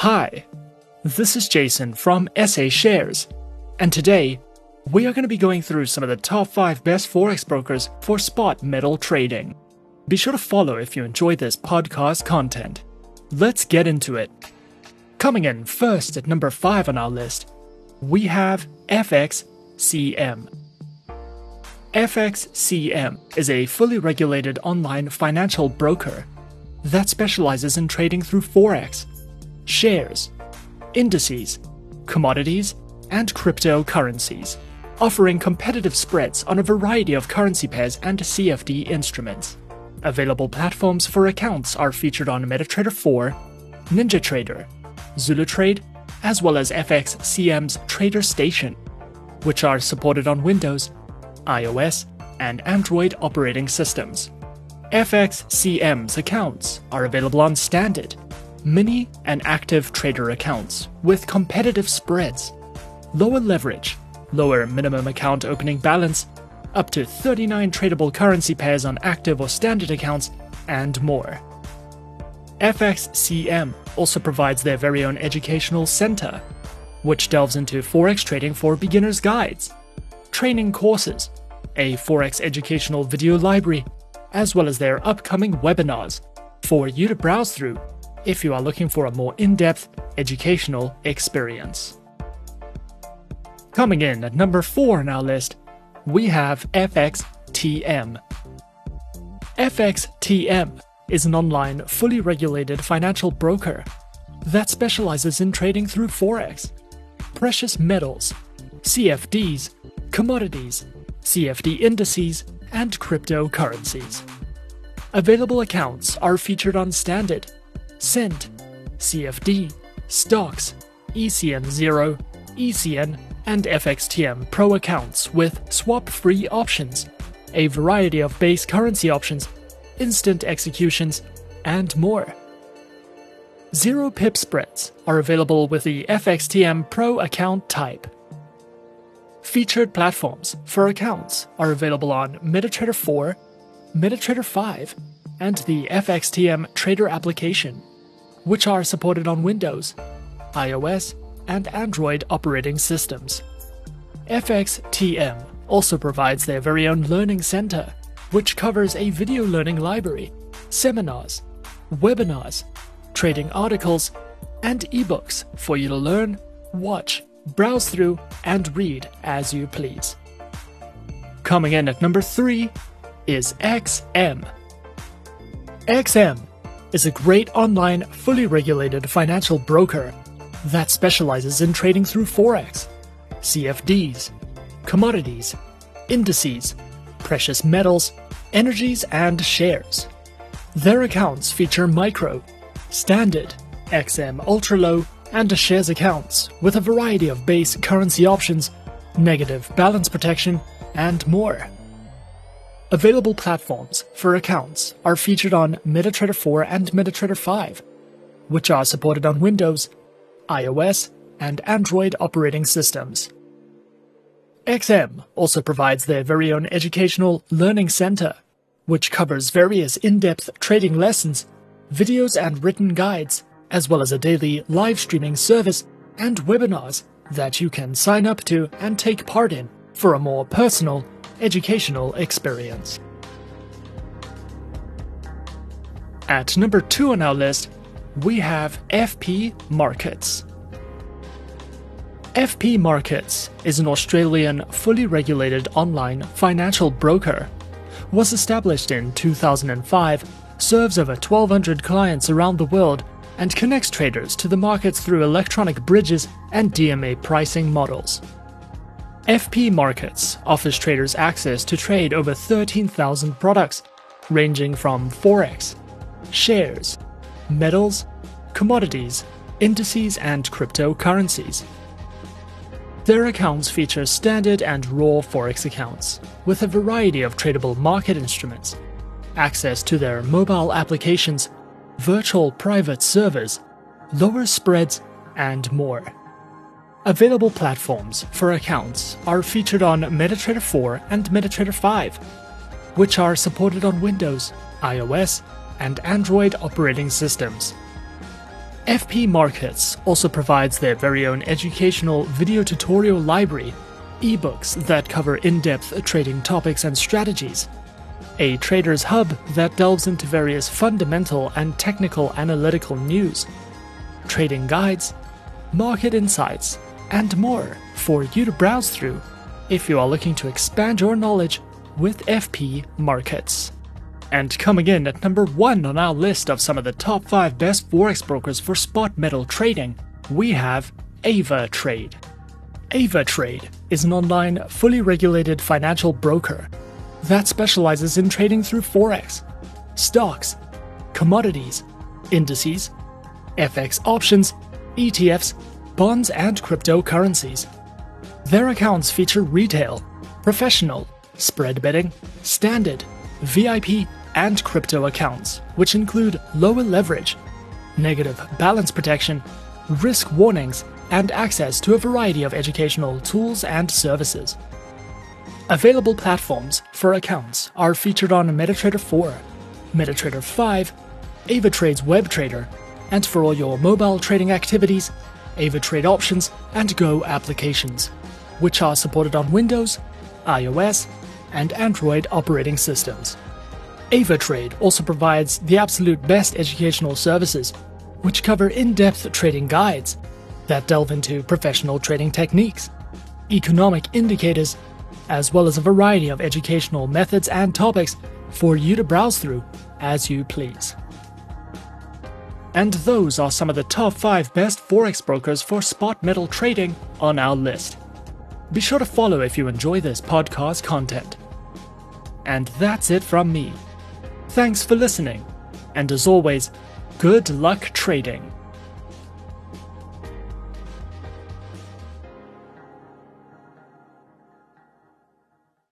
Hi, this is Jason from SA Shares, and today we are going to be going through some of the top 5 best forex brokers for spot metal trading. Be sure to follow if you enjoy this podcast content. Let's get into it. Coming in first at number 5 on our list, we have FXCM. FXCM is a fully regulated online financial broker that specializes in trading through Forex, shares, indices, commodities, and cryptocurrencies, offering competitive spreads on a variety of currency pairs and CFD instruments. Available platforms for accounts are featured on MetaTrader 4, NinjaTrader, ZuluTrade, as well as FXCM's Trader Station, which are supported on Windows, iOS, and Android operating systems. FXCM's accounts are available on standard, mini, and active trader accounts with competitive spreads, lower leverage, lower minimum account opening balance, up to 39 tradable currency pairs on active or standard accounts, and more. FXCM also provides their very own educational center, which delves into Forex trading for beginners guides, training courses, a Forex educational video library, as well as their upcoming webinars for you to browse through if you are looking for a more in depth educational experience. Coming in at number 4 on our list, we have FXTM. FXTM is an online, fully regulated financial broker that specializes in trading through Forex, precious metals, CFDs, commodities, CFD indices, and cryptocurrencies. Available accounts are featured on Standard, Cent, CFD, Stocks, ECN 0, ECN, and FXTM Pro accounts with swap free options, a variety of base currency options, instant executions, and more. Zero pip spreads are available with the FXTM Pro account type. Featured platforms for accounts are available on MetaTrader 4, MetaTrader 5, and the FXTM Trader application, which are supported on Windows, iOS, and Android operating systems. FXTM also provides their very own learning center, which covers a video learning library, seminars, webinars, trading articles, and ebooks for you to learn, watch, browse through, and read as you please. Coming in at number 3 is XM. XM is a great online, fully regulated financial broker that specializes in trading through Forex, CFDs, commodities, indices, precious metals, energies, and shares. Their accounts feature micro, standard, XM ultra low, and shares accounts with a variety of base currency options, negative balance protection, and more. Available platforms for accounts are featured on MetaTrader 4 and MetaTrader 5, which are supported on Windows, iOS, and Android operating systems. XM also provides their very own educational learning center, which covers various in depth trading lessons, videos, and written guides as well as a daily live streaming service and webinars that you can sign up to and take part in for a more personal, educational experience. At number 2 on our list, we have FP Markets. FP Markets is an Australian fully regulated online financial broker. Was established in 2005, serves over 1200 clients around the world and connects traders to the markets through electronic bridges and DMA pricing models. FP Markets offers traders access to trade over 13,000 products, ranging from Forex, shares, metals, commodities, indices, and cryptocurrencies. Their accounts feature standard and raw Forex accounts, with a variety of tradable market instruments, access to their mobile applications, virtual private servers, lower spreads, and more. Available platforms for accounts are featured on MetaTrader 4 and MetaTrader 5, which are supported on Windows, iOS, and Android operating systems. FP Markets also provides their very own educational video tutorial library, ebooks that cover in depth trading topics and strategies, a trader's hub that delves into various fundamental and technical analytical news, trading guides, market insights, and more for you to browse through if you are looking to expand your knowledge with FP Markets. And coming in at number one on our list of some of the top 5 best forex brokers for spot metal trading, we have Ava Trade. Ava Trade is an online, fully regulated financial broker that specializes in trading through forex, stocks, commodities, indices, FX options, ETFs, bonds, and cryptocurrencies. Their accounts feature retail, professional, spread betting, standard, VIP, and crypto accounts, which include lower leverage, negative balance protection, risk warnings, and access to a variety of educational tools and services. Available platforms for accounts are featured on MetaTrader 4, MetaTrader 5, AvaTrade's WebTrader, and for all your mobile trading activities, AvaTrade Options and Go applications, which are supported on Windows, iOS, and Android operating systems. AvaTrade also provides the absolute best educational services, which cover in depth trading guides that delve into professional trading techniques, economic indicators, as well as a variety of educational methods and topics for you to browse through as you please. And those are some of the top 5 best forex brokers for spot metal trading on our list. Be sure to follow if you enjoy this podcast content. And that's it from me. Thanks for listening, and as always, good luck trading.